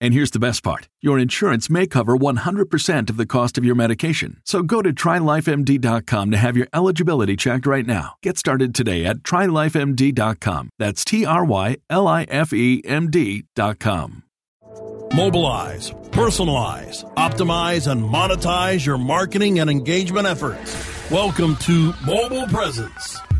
And here's the best part your insurance may cover 100% of the cost of your medication. So go to trylifemd.com to have your eligibility checked right now. Get started today at trylifemd.com. That's T R Y L I F E M D.com. Mobilize, personalize, optimize, and monetize your marketing and engagement efforts. Welcome to Mobile Presence.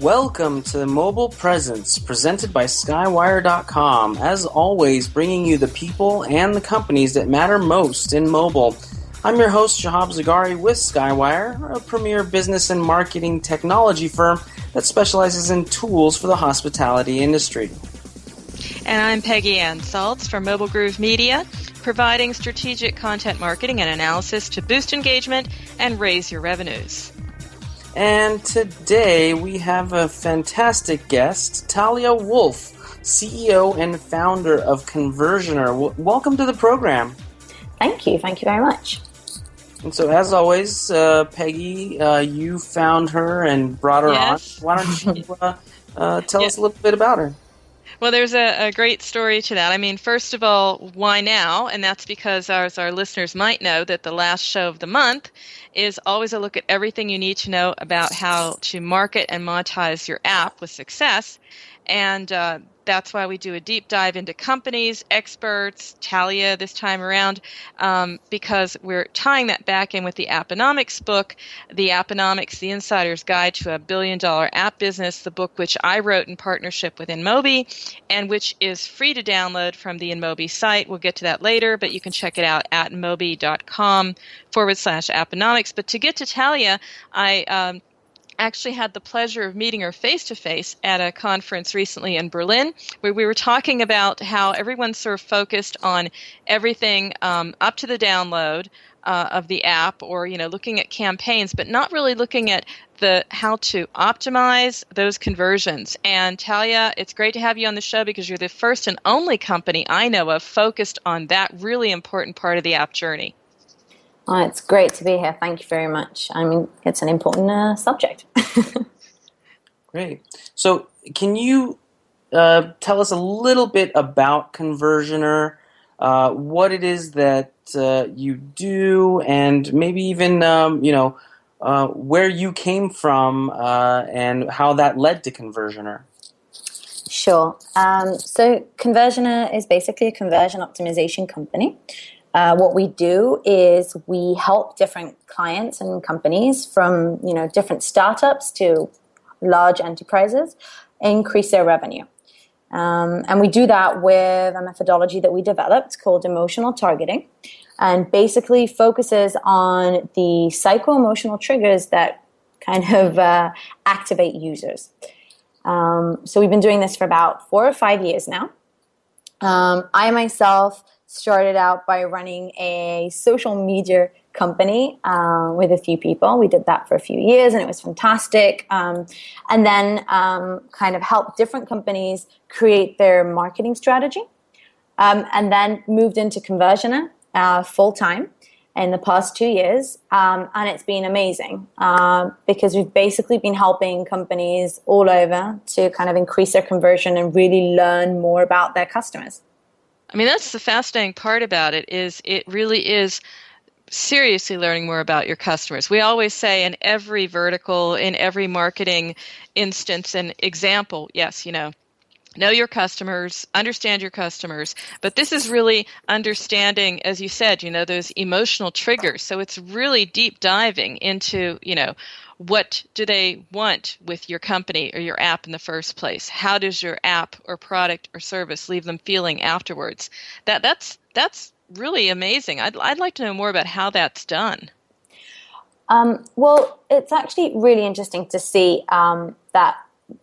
Welcome to the Mobile Presence presented by Skywire.com. As always, bringing you the people and the companies that matter most in mobile. I'm your host, Shahab Zargari with Skywire, a premier business and marketing technology firm that specializes in tools for the hospitality industry. And I'm Peggy Ann Salz from Mobile Groove Media, providing strategic content marketing and analysis to boost engagement and raise your revenues. And today we have a fantastic guest, Talia Wolf, CEO and founder of Conversioner. W- welcome to the program. Thank you. Thank you very much. And so, as always, uh, Peggy, uh, you found her and brought her Yes. on. Why don't you uh, uh, tell us a little bit about her? Well, there's a, a great story to that. I mean, first of all, why now? And that's because, as our listeners might know, that the last show of the month is always a look at everything you need to know about how to market and monetize your app with success. And uh, that's why we do a deep dive into companies, experts, Talia this time around, um, because we're tying that back in with the Apponomics book, the Apponomics, the Insider's Guide to a Billion Dollar App Business, the book which I wrote in partnership with InMobi, and which is free to download from the InMobi site. We'll get to that later, but you can check it out at mobi.com forward slash Apponomics. But to get to Talia, I um, actually had the pleasure of meeting her face to face at a conference recently in Berlin, where we were talking about how everyone's sort of focused on everything um, up to the download. Uh, of the app, or you know, looking at campaigns, but not really looking at the how to optimize those conversions. And Talia, it's great to have you on the show because you're the first and only company I know of focused on that really important part of the app journey. Oh, it's great to be here. Thank you very much. I mean, it's an important uh, subject. Great. So, can you uh, tell us a little bit about Conversioner, uh, what it is that uh, you do, and maybe even um, you know uh, where you came from uh, and how that led to Conversioner? Sure. Um, so, Conversioner is basically a conversion optimization company. Uh, what we do is we help different clients and companies from you know different startups to large enterprises increase their revenue. Um, and we do that with a methodology that we developed called emotional targeting. and basically focuses on the psycho emotional triggers that kind of uh, activate users. Um, so we've been doing this for about four or five years now. Um, I myself started out by running a social media company uh, with a few people. We did that for a few years and it was fantastic. Um, and then um, kind of helped different companies create their marketing strategy. Um, and then moved into Conversioner uh, full time in the past two years, um, and it's been amazing uh, because we've basically been helping companies all over to kind of increase their conversion and really learn more about their customers. I mean, that's the fascinating part about it is it really is seriously learning more about your customers. We always say in every vertical, in every marketing instance and example, yes, you know, know your customers, understand your customers. But this is really understanding, as you said, you know, those emotional triggers. So it's really deep diving into, you know, what do they want with your company or your app in the first place? How does your app or product or service leave them feeling afterwards? That that's that's really amazing. I'd I'd like to know more about how that's done. Um, well, it's actually really interesting to see um, that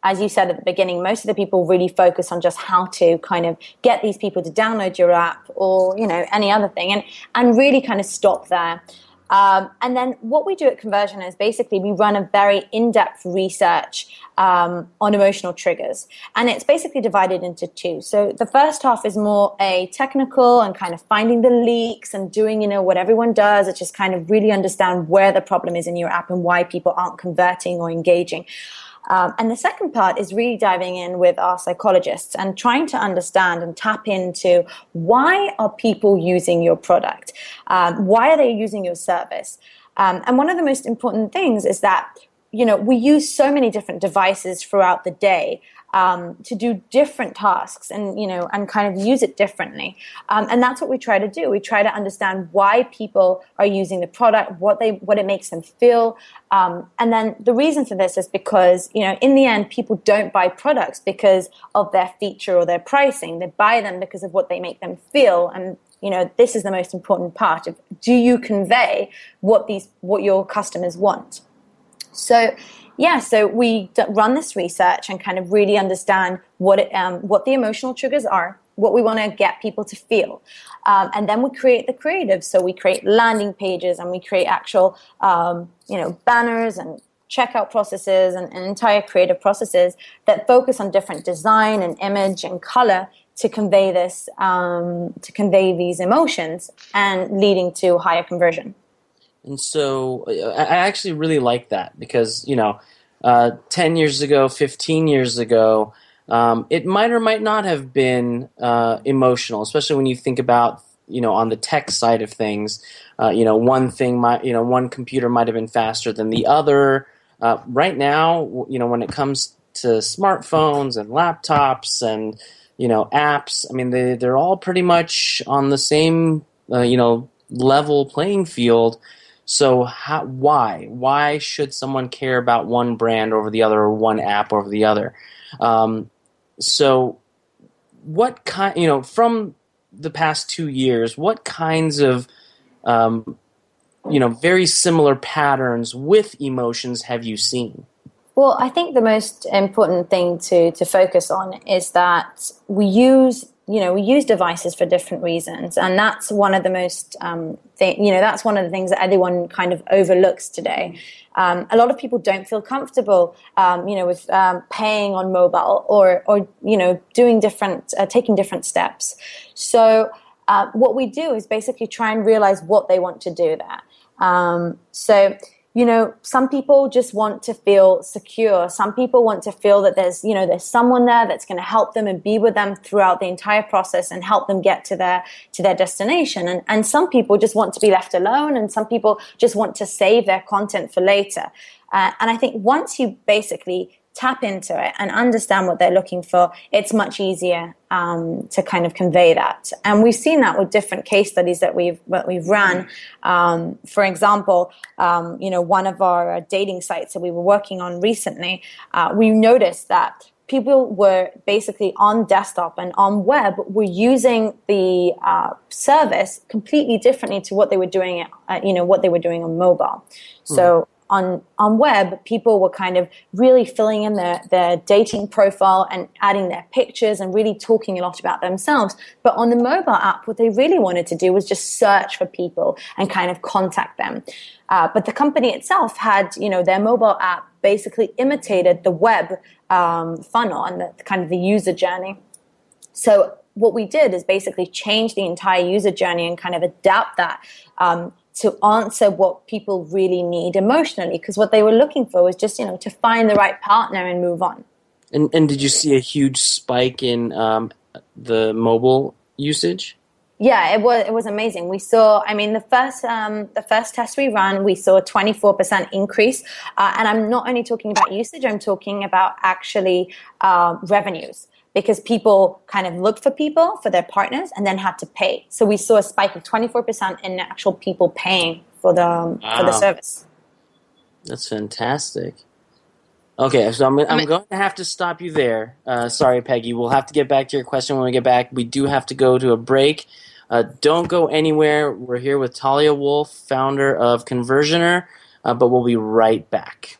as you said at the beginning, most of the people really focus on just how to kind of get these people to download your app or you know any other thing, and and really kind of stop there. Um, and then what we do at Conversion is basically we run a very in-depth research um, on emotional triggers, and it's basically divided into two. So the first half is more a technical and kind of finding the leaks and doing you know what everyone does. It's just kind of really understand where the problem is in your app and why people aren't converting or engaging. Um, and the second part is really diving in with our psychologists and trying to understand and tap into why are people using your product? Um, why are they using your service? Um, and one of the most important things is that you know we use so many different devices throughout the day um, to do different tasks and you know and kind of use it differently. Um, and that's what we try to do. We try to understand why people are using the product what they what it makes them feel. Um, and then the reason for this is because you know in the end people don't buy products because of their feature or their pricing. They buy them because of what they make them feel. And you know this is the most important part of do you convey what these what your customers want? So yeah, so we d- run this research and kind of really understand what it, um, what the emotional triggers are, what we want to get people to feel, um, and then we create the creative. So we create landing pages and we create actual, um, you know, banners and checkout processes and, and entire creative processes that focus on different design and image and color to convey this, um, to convey these emotions, and leading to higher conversion. And so I actually really like that because, you know, uh, 10 years ago, 15 years ago, um, it might or might not have been uh, emotional, especially when you think about, you know, on the tech side of things. Uh, you know, one thing might, you know, one computer might have been faster than the other. Uh, right now, you know, when it comes to smartphones and laptops and, you know, apps, I mean, they, they're all pretty much on the same, uh, you know, level playing field. So how, why? Why should someone care about one brand over the other or one app over the other? Um, so what kind, you know, from the past two years, what kinds of, um, you know, very similar patterns with emotions have you seen? Well, I think the most important thing to, to focus on is that we use you know we use devices for different reasons. And that's one of the most um, you know that's one of the things that everyone kind of overlooks today. Um, a lot of people don't feel comfortable um, you know with um, paying on mobile or or you know doing different uh, taking different steps. So uh, what we do is basically try and realize what they want to do there. Um, so you know some people just want to feel secure. Some people want to feel that there's you know there's someone there that's going to help them and be with them throughout the entire process and help them get to their to their destination. And and some people just want to be left alone and some people just want to save their content for later. Uh, and i think once you basically tap into it and understand what they're looking for, it's much easier um, to kind of convey that. And we've seen that with different case studies that we've that we've run. Um, for example, um, you know, one of our dating sites that we were working on recently, uh, we noticed that people were basically on desktop and on web were using the uh, service completely differently to what they were doing, uh, you know, what they were doing on mobile. So on on web, people were kind of really filling in their their dating profile and adding their pictures and really talking a lot about themselves. But on the mobile app, what they really wanted to do was just search for people and kind of contact them. Uh, but the company itself had, you know, their mobile app basically imitated the web um, funnel and the kind of the user journey. So what we did is basically change the entire user journey and kind of adapt that um, to answer what people really need emotionally. Because what they were looking for was just you know to find the right partner and move on. And and did you see a huge spike in um, the mobile usage? Yeah, it was it was amazing. We saw, I mean, the first um, the first test we ran, we saw a twenty four percent increase, uh, and I'm not only talking about usage, I'm talking about actually uh, revenues because people kind of looked for people for their partners and then had to pay. So we saw a spike of twenty four percent in actual people paying for the um, for the service. That's fantastic. Okay, so I'm, I'm going to have to stop you there. Uh, sorry, Peggy. We'll have to get back to your question when we get back. We do have to go to a break. Uh, don't go anywhere. We're here with Talia Wolf, founder of Conversioner, uh, but we'll be right back.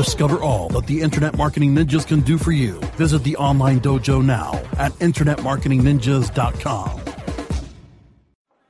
Discover all that the Internet Marketing Ninjas can do for you. Visit the online dojo now at InternetMarketingNinjas.com.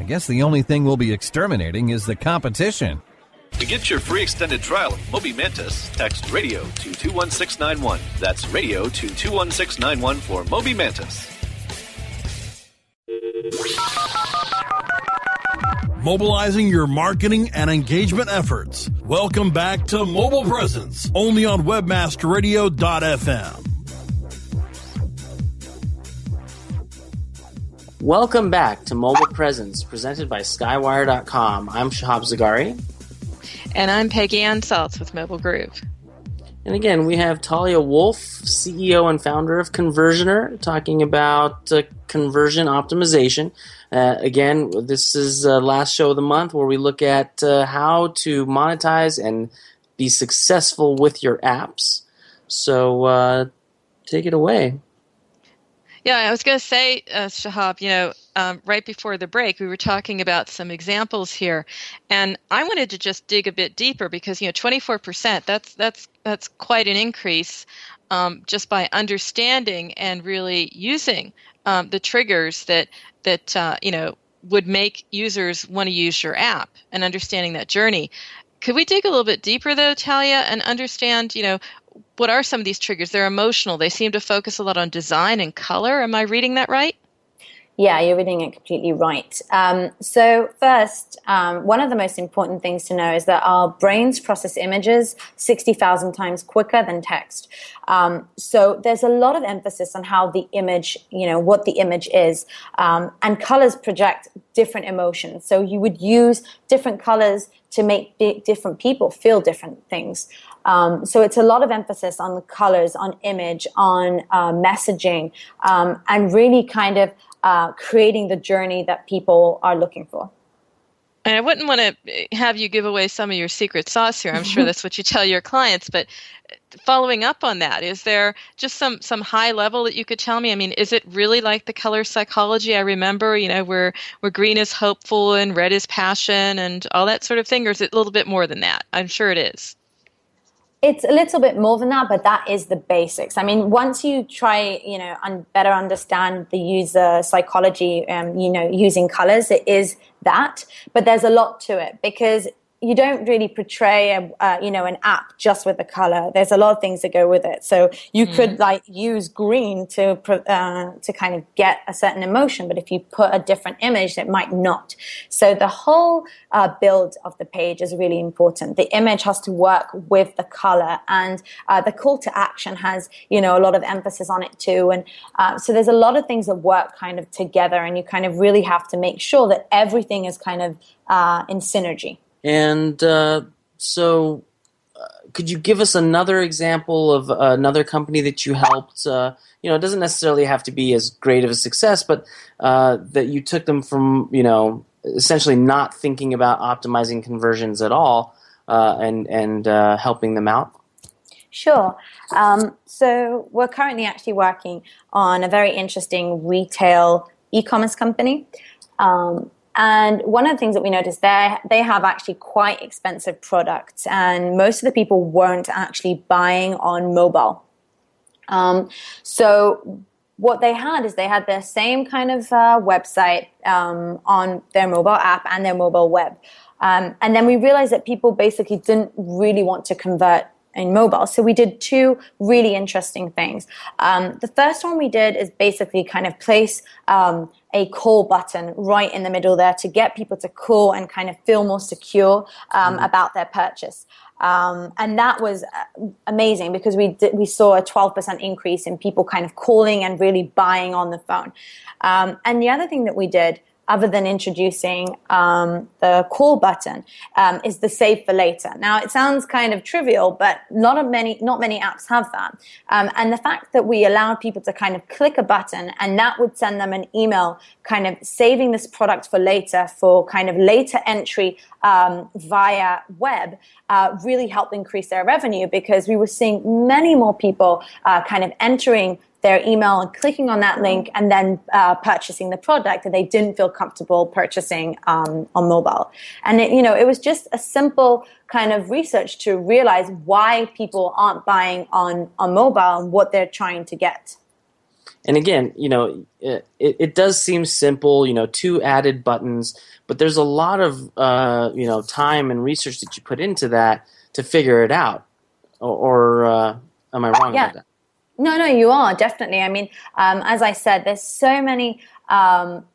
I guess the only thing we'll be exterminating is the competition. To get your free extended trial of Moby Mantis, text radio to 21691. That's radio to 21691 for Moby Mantis. Mobilizing your marketing and engagement efforts. Welcome back to Mobile Presence, only on webmasterradio.fm. Welcome back to Mobile Presence, presented by Skywire.com. I'm Shahab Zargari. And I'm Peggy Ann Salz with Mobile Groove. And again, we have Talia Wolf, CEO and founder of Conversioner, talking about uh, conversion optimization. Uh, again, this is uh, last show of the month where we look at uh, how to monetize and be successful with your apps. So, uh, take it away. Yeah, I was going to say, uh, Shahab, you know, um, right before the break, we were talking about some examples here, and I wanted to just dig a bit deeper because you know, 24%, that's that's that's quite an increase um, just by understanding and really using um, the triggers that that uh, you know would make users want to use your app and understanding that journey. Could we dig a little bit deeper though, Talia, and understand, you know, what are some of these triggers? They're emotional. They seem to focus a lot on design and color. Am I reading that right? Yeah, you're reading it completely right. Um, so, first, um, one of the most important things to know is that our brains process images 60,000 times quicker than text. Um, so, there's a lot of emphasis on how the image, you know, what the image is. Um, and colors project different emotions. So, you would use different colors to make different people feel different things. Um, so it's a lot of emphasis on the colors, on image, on uh, messaging, um, and really kind of uh, creating the journey that people are looking for. And I wouldn't want to have you give away some of your secret sauce here. I'm sure that's what you tell your clients, but following up on that, is there just some some high level that you could tell me? I mean, is it really like the color psychology I remember, you know, where where green is hopeful and red is passion and all that sort of thing, or is it a little bit more than that? I'm sure it is. It's a little bit more than that, but that is the basics. I mean, once you try, you know, and better understand the user psychology, um, you know, using colors, it is that. But there's a lot to it because you don't really portray a uh, you know an app just with the color. There's a lot of things that go with it. So you mm. could like use green to uh, to kind of get a certain emotion, but if you put a different image, it might not. So the whole uh, build of the page is really important. The image has to work with the color, and uh, the call to action has you know a lot of emphasis on it too. And uh, so there's a lot of things that work kind of together, and you kind of really have to make sure that everything is kind of uh, in synergy. And uh, so, uh, could you give us another example of uh, another company that you helped? Uh, you know, it doesn't necessarily have to be as great of a success, but uh, that you took them from, you know, essentially not thinking about optimizing conversions at all uh, and, and helping them out? Sure. Um, so we're currently actually working on a very interesting retail e-commerce company. Um, and one of the things that we noticed there, they have actually quite expensive products, and most of the people weren't actually buying on mobile. Um, so what they had is they had the same kind of uh, website um, on their mobile app and their mobile web. Um, and then we realized that people basically didn't really want to convert in mobile. So we did two really interesting things. Um, the first one we did is basically kind of place um, a call button right in the middle there to get people to call and kind of feel more secure um, mm. about their purchase. Um, and that was uh, amazing because we did, we saw a 12% increase in people kind of calling and really buying on the phone. Um, and the other thing that we did other than introducing um, the call button, um, is the save for later. Now, it sounds kind of trivial, but not many not many apps have that. Um, and the fact that we allowed people to kind of click a button and that would send them an email, kind of saving this product for later for kind of later entry um, via web, uh, really helped increase their revenue because we were seeing many more people uh, kind of entering their email and clicking on that link and then uh, purchasing the product that they didn't feel comfortable purchasing um, on mobile. And it, you know, it was just a simple kind of research to realize why people aren't buying on on mobile and what they're trying to get. And again, you know, it, it does seem simple. You know, two added buttons, but there's a lot of uh, you know time and research that you put into that to figure it out. Or, or uh, am I wrong yeah. about that? No, no, you are definitely. I mean, um, as I said, there's so many um,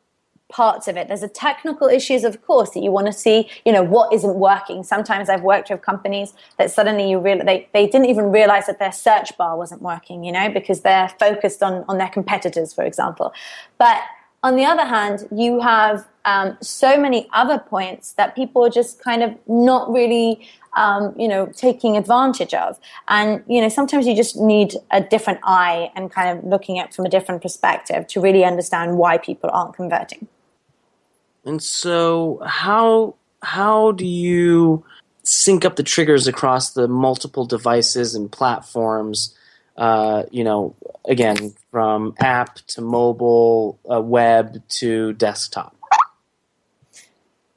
parts of it. There's the technical issues, of course, that you want to see. You know what isn't working. Sometimes I've worked with companies that suddenly you realize they, they didn't even realize that their search bar wasn't working. You know because they're focused on on their competitors, for example. But on the other hand, you have um, so many other points that people are just kind of not really um, you know, taking advantage of. And, you know, sometimes you just need a different eye and kind of looking at from a different perspective to really understand why people aren't converting. And so how how do you sync up the triggers across the multiple devices and platforms? Uh, you know, again, from app to mobile, uh, web to desktop.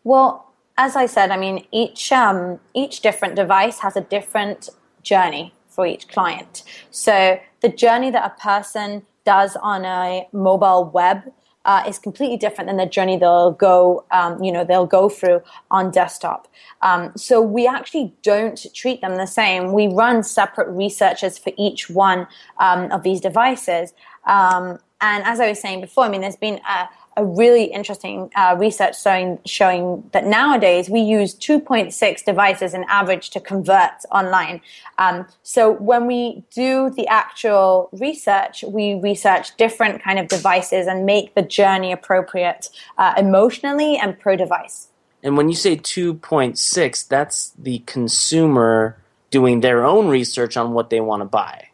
Well, as I said, I mean, each um, each different device has a different journey for each client. So the journey that a person does on a mobile web uh, is completely different than the journey they'll go, um, you know, they'll go through on desktop. Um, so we actually don't treat them the same. We run separate researches for each one um, of these devices. Um, and as I was saying before, I mean, there's been a, a really interesting uh, research showing, showing that nowadays we use 2.6 devices in average to convert online. Um, so when we do the actual research, we research different kind of devices and make the journey appropriate uh, emotionally and per device. And when you say 2.6, that's the consumer doing their own research on what they want to buy.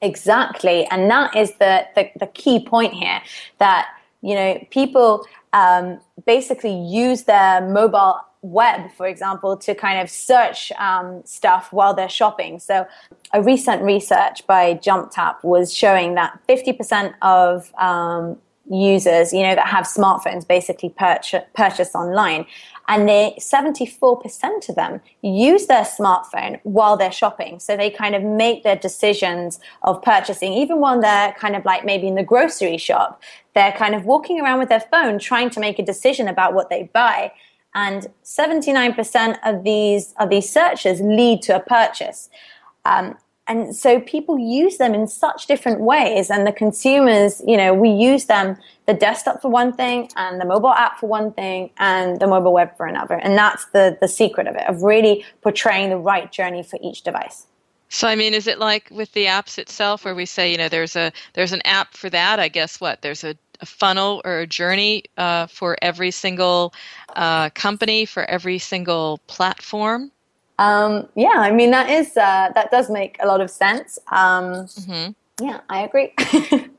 Exactly. And that is the, the, the key point here that, you know, people um, basically use their mobile web, for example, to kind of search um, stuff while they're shopping. So, a recent research by JumpTap was showing that 50% of um, users, you know, that have smartphones basically purchase, purchase online and they 74% of them use their smartphone while they're shopping. So they kind of make their decisions of purchasing. Even when they're kind of like maybe in the grocery shop they're kind of walking around with their phone trying to make a decision about what they buy. And 79% of these of these searches lead to a purchase. Um, and so people use them in such different ways and the consumers you know we use them the desktop for one thing and the mobile app for one thing and the mobile web for another and that's the the secret of it of really portraying the right journey for each device so I mean, is it like with the apps itself, where we say, you know, there's a there's an app for that? I guess what there's a, a funnel or a journey uh, for every single uh, company for every single platform. Um, yeah, I mean that is uh, that does make a lot of sense. Um, mm-hmm. Yeah, I agree.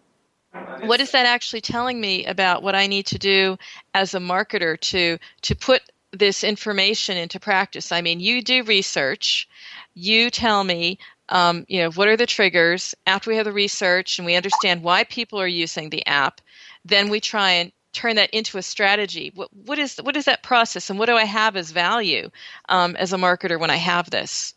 what is that actually telling me about what I need to do as a marketer to to put this information into practice? I mean, you do research, you tell me, um, you know, what are the triggers. After we have the research and we understand why people are using the app, then we try and turn that into a strategy? What, what is what is that process, and what do I have as value um, as a marketer when I have this?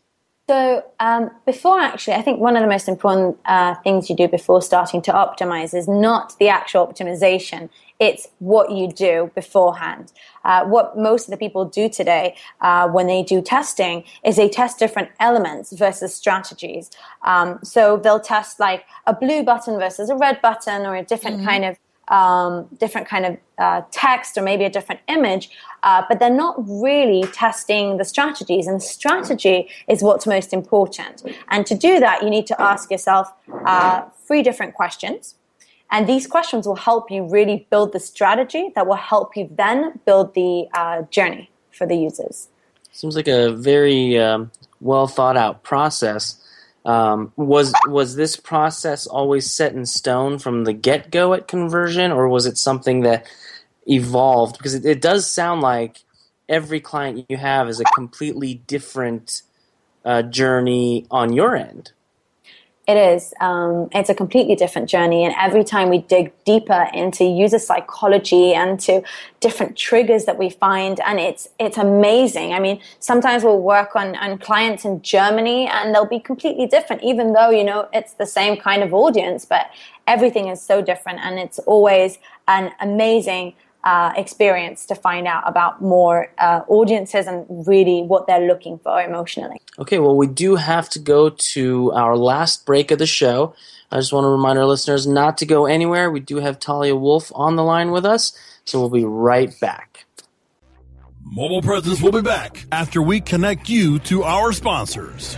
So um, before actually, I think one of the most important uh, things you do before starting to optimize is not the actual optimization. It's what you do beforehand. Uh, what most of the people do today uh, when they do testing is they test different elements versus strategies. Um, so they'll test like a blue button versus a red button or a different mm-hmm. kind of um, different kind of uh, text or maybe a different image, uh, but they're not really testing the strategies. And strategy is what's most important. And to do that, you need to ask yourself uh, three different questions. And these questions will help you really build the strategy that will help you then build the uh, journey for the users. Seems like a very um, well thought out process. Um, was was this process always set in stone from the get go at conversion, or was it something that evolved? Because it, it, does sound like every client you have is a completely different uh, journey on your end. It is. Um, it's a completely different journey. And every time we dig deeper into user psychology and to different triggers that we find, and it's, it's amazing. I mean, sometimes we'll work on, on clients in Germany and they'll be completely different, even though, you know, it's the same kind of audience, but everything is so different. And it's always an amazing uh, experience to find out about more uh, audiences and really what they're looking for emotionally. Okay, well, we do have to go to our last break of the show. I just want to remind our listeners not to go anywhere. We do have Talia Wolf on the line with us, so we'll be right back. Mobile Presence will be back after we connect you to our sponsors.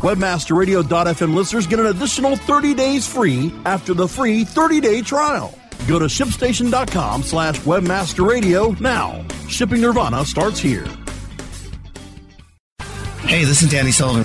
WebmasterRadio.fm listeners get an additional 30 days free after the free 30 day trial. Go to shipstation.com slash webmasterradio now. Shipping Nirvana starts here. Hey, this is Danny Sullivan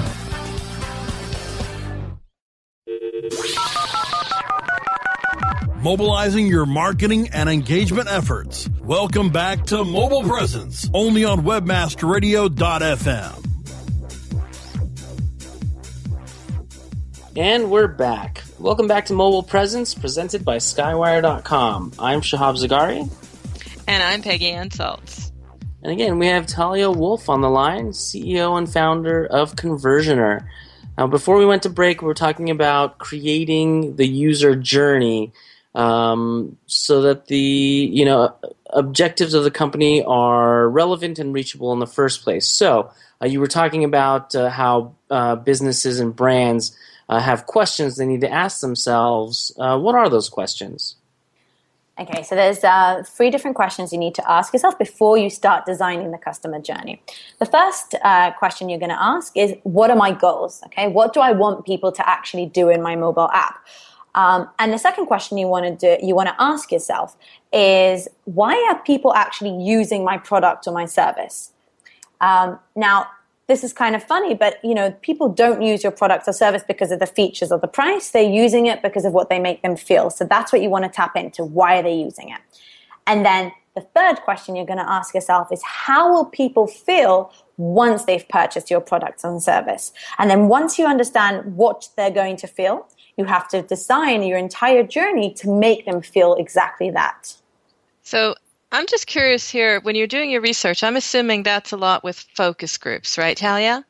Mobilizing your marketing and engagement efforts. Welcome back to Mobile Presence, only on webmasterradio.fm. And we're back. Welcome back to Mobile Presence, presented by Skywire.com. I'm Shahab Zargari. And I'm Peggy Ann Salz. And again, we have Talia Wolf on the line, CEO and founder of Conversioner. Now, before we went to break, we were talking about creating the user journey um, so that the you know objectives of the company are relevant and reachable in the first place. So, uh, you were talking about uh, how uh, businesses and brands uh, have questions they need to ask themselves. Uh, what are those questions? Okay, so there's uh, three different questions you need to ask yourself before you start designing the customer journey. The first uh, question you're going to ask is, "What are my goals? Okay, what do I want people to actually do in my mobile app?" Um, and the second question you want to do, you want to ask yourself is, "Why are people actually using my product or my service?" Um, now, this is kind of funny, but you know, people don't use your product or service because of the features or the price. They're using it because of what they make them feel. So that's what you want to tap into. Why are they using it? And then the third question you're going to ask yourself is how will people feel once they've purchased your product and service? And then once you understand what they're going to feel, you have to design your entire journey to make them feel exactly that. So I'm just curious here, when you're doing your research, I'm assuming that's a lot with focus groups, right, Talia?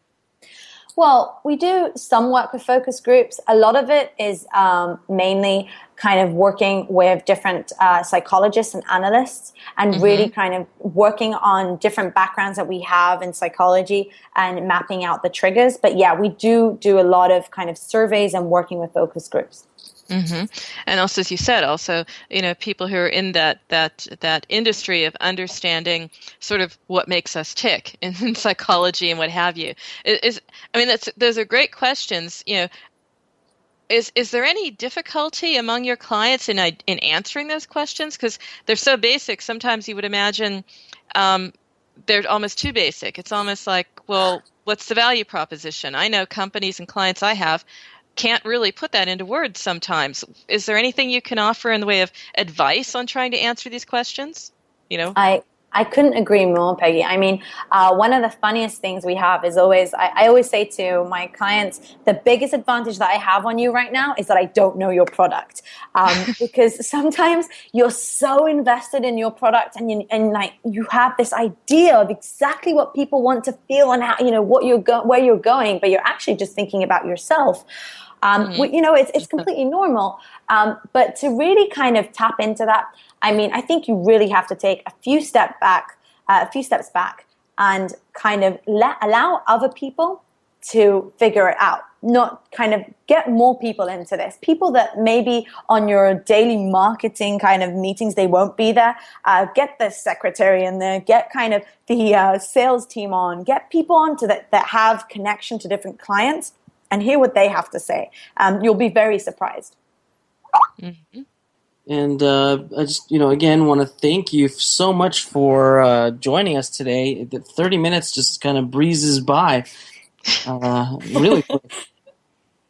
Well, we do some work with focus groups. A lot of it is um, mainly kind of working with different uh, psychologists and analysts and mm-hmm. really kind of working on different backgrounds that we have in psychology and mapping out the triggers. But yeah, we do do a lot of kind of surveys and working with focus groups. Mm-hmm. And also, as you said, also you know people who are in that that that industry of understanding sort of what makes us tick in, in psychology and what have you is. I mean, that's those are great questions. You know, is is there any difficulty among your clients in in answering those questions because they're so basic? Sometimes you would imagine um, they're almost too basic. It's almost like, well, what's the value proposition? I know companies and clients I have can't really put that into words sometimes. Is there anything you can offer in the way of advice on trying to answer these questions? You know, I I couldn't agree more, Peggy. I mean, uh, one of the funniest things we have is always, I, I, always say to my clients, the biggest advantage that I have on you right now is that I don't know your product. Um, because sometimes you're so invested in your product and, you, and like you have this idea of exactly what people want to feel and how, you know, what you're go- where you're going, but you're actually just thinking about yourself. Um, mm-hmm. You know, it's, it's completely normal. Um, but to really kind of tap into that, I mean, I think you really have to take a few step back, uh, a few steps back, and kind of let allow other people to figure it out. Not kind of get more people into this. People that maybe on your daily marketing kind of meetings they won't be there. Uh, get the secretary in there. Get kind of the uh, sales team on. Get people on to that that have connection to different clients and hear what they have to say. Um, you'll be very surprised. Mm-hmm. And uh, I just, you know, again, want to thank you so much for uh, joining us today. The 30 minutes just kind of breezes by uh, really quick.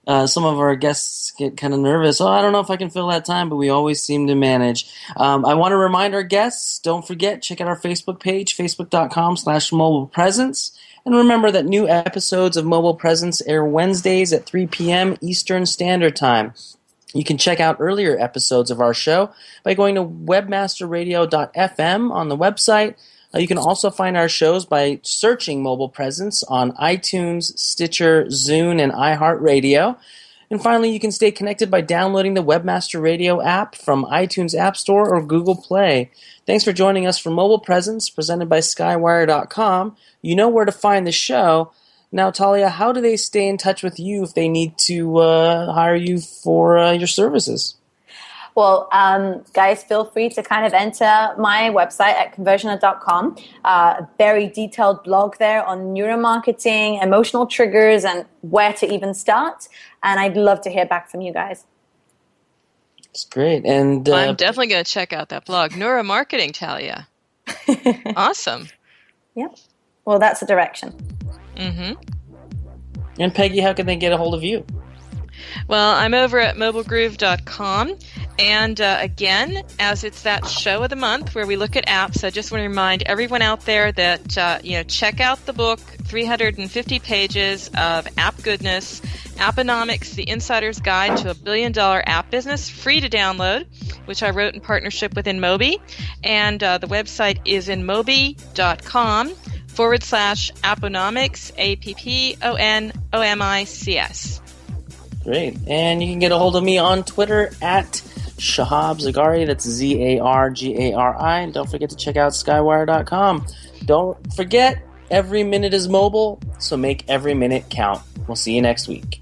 Uh, some of our guests get kind of nervous. Oh, I don't know if I can fill that time, but we always seem to manage. Um, I want to remind our guests, don't forget, check out our Facebook page, facebook.com slash mobile presence. And remember that new episodes of Mobile Presence air Wednesdays at 3 p.m. Eastern Standard Time. You can check out earlier episodes of our show by going to webmasterradio.fm on the website. Uh, you can also find our shows by searching Mobile Presence on iTunes, Stitcher, Zune, and iHeartRadio. And finally, you can stay connected by downloading the Webmaster Radio app from iTunes App Store or Google Play. Thanks for joining us for Mobile Presence, presented by Skywire.com. You know where to find the show. Now, Talia, how do they stay in touch with you if they need to uh, hire you for uh, your services? Well, um, guys, feel free to kind of enter my website at conversioner.com. Uh, a very detailed blog there on neuromarketing, emotional triggers, and where to even start. And I'd love to hear back from you guys. It's great. And uh, I'm definitely going to check out that blog. Neuromarketing, Talia. awesome. Yep. Well, that's the direction. Mm-hmm. And Peggy, how can they get a hold of you? Well, I'm over at mobilegroove.com. And uh, again, as it's that show of the month where we look at apps, I just want to remind everyone out there that, uh, you know, check out the book, 350 pages of app goodness, Apponomics, the Insider's Guide to a Billion Dollar App Business, free to download, which I wrote in partnership with InMobi. And uh, the website is inmobi.com forward slash Apponomics, A P P O N O M I C S. Great. And you can get a hold of me on Twitter at Shahab Zargari. That's Z A R G A R I. And don't forget to check out Skywire.com. Don't forget, every minute is mobile, so make every minute count. We'll see you next week.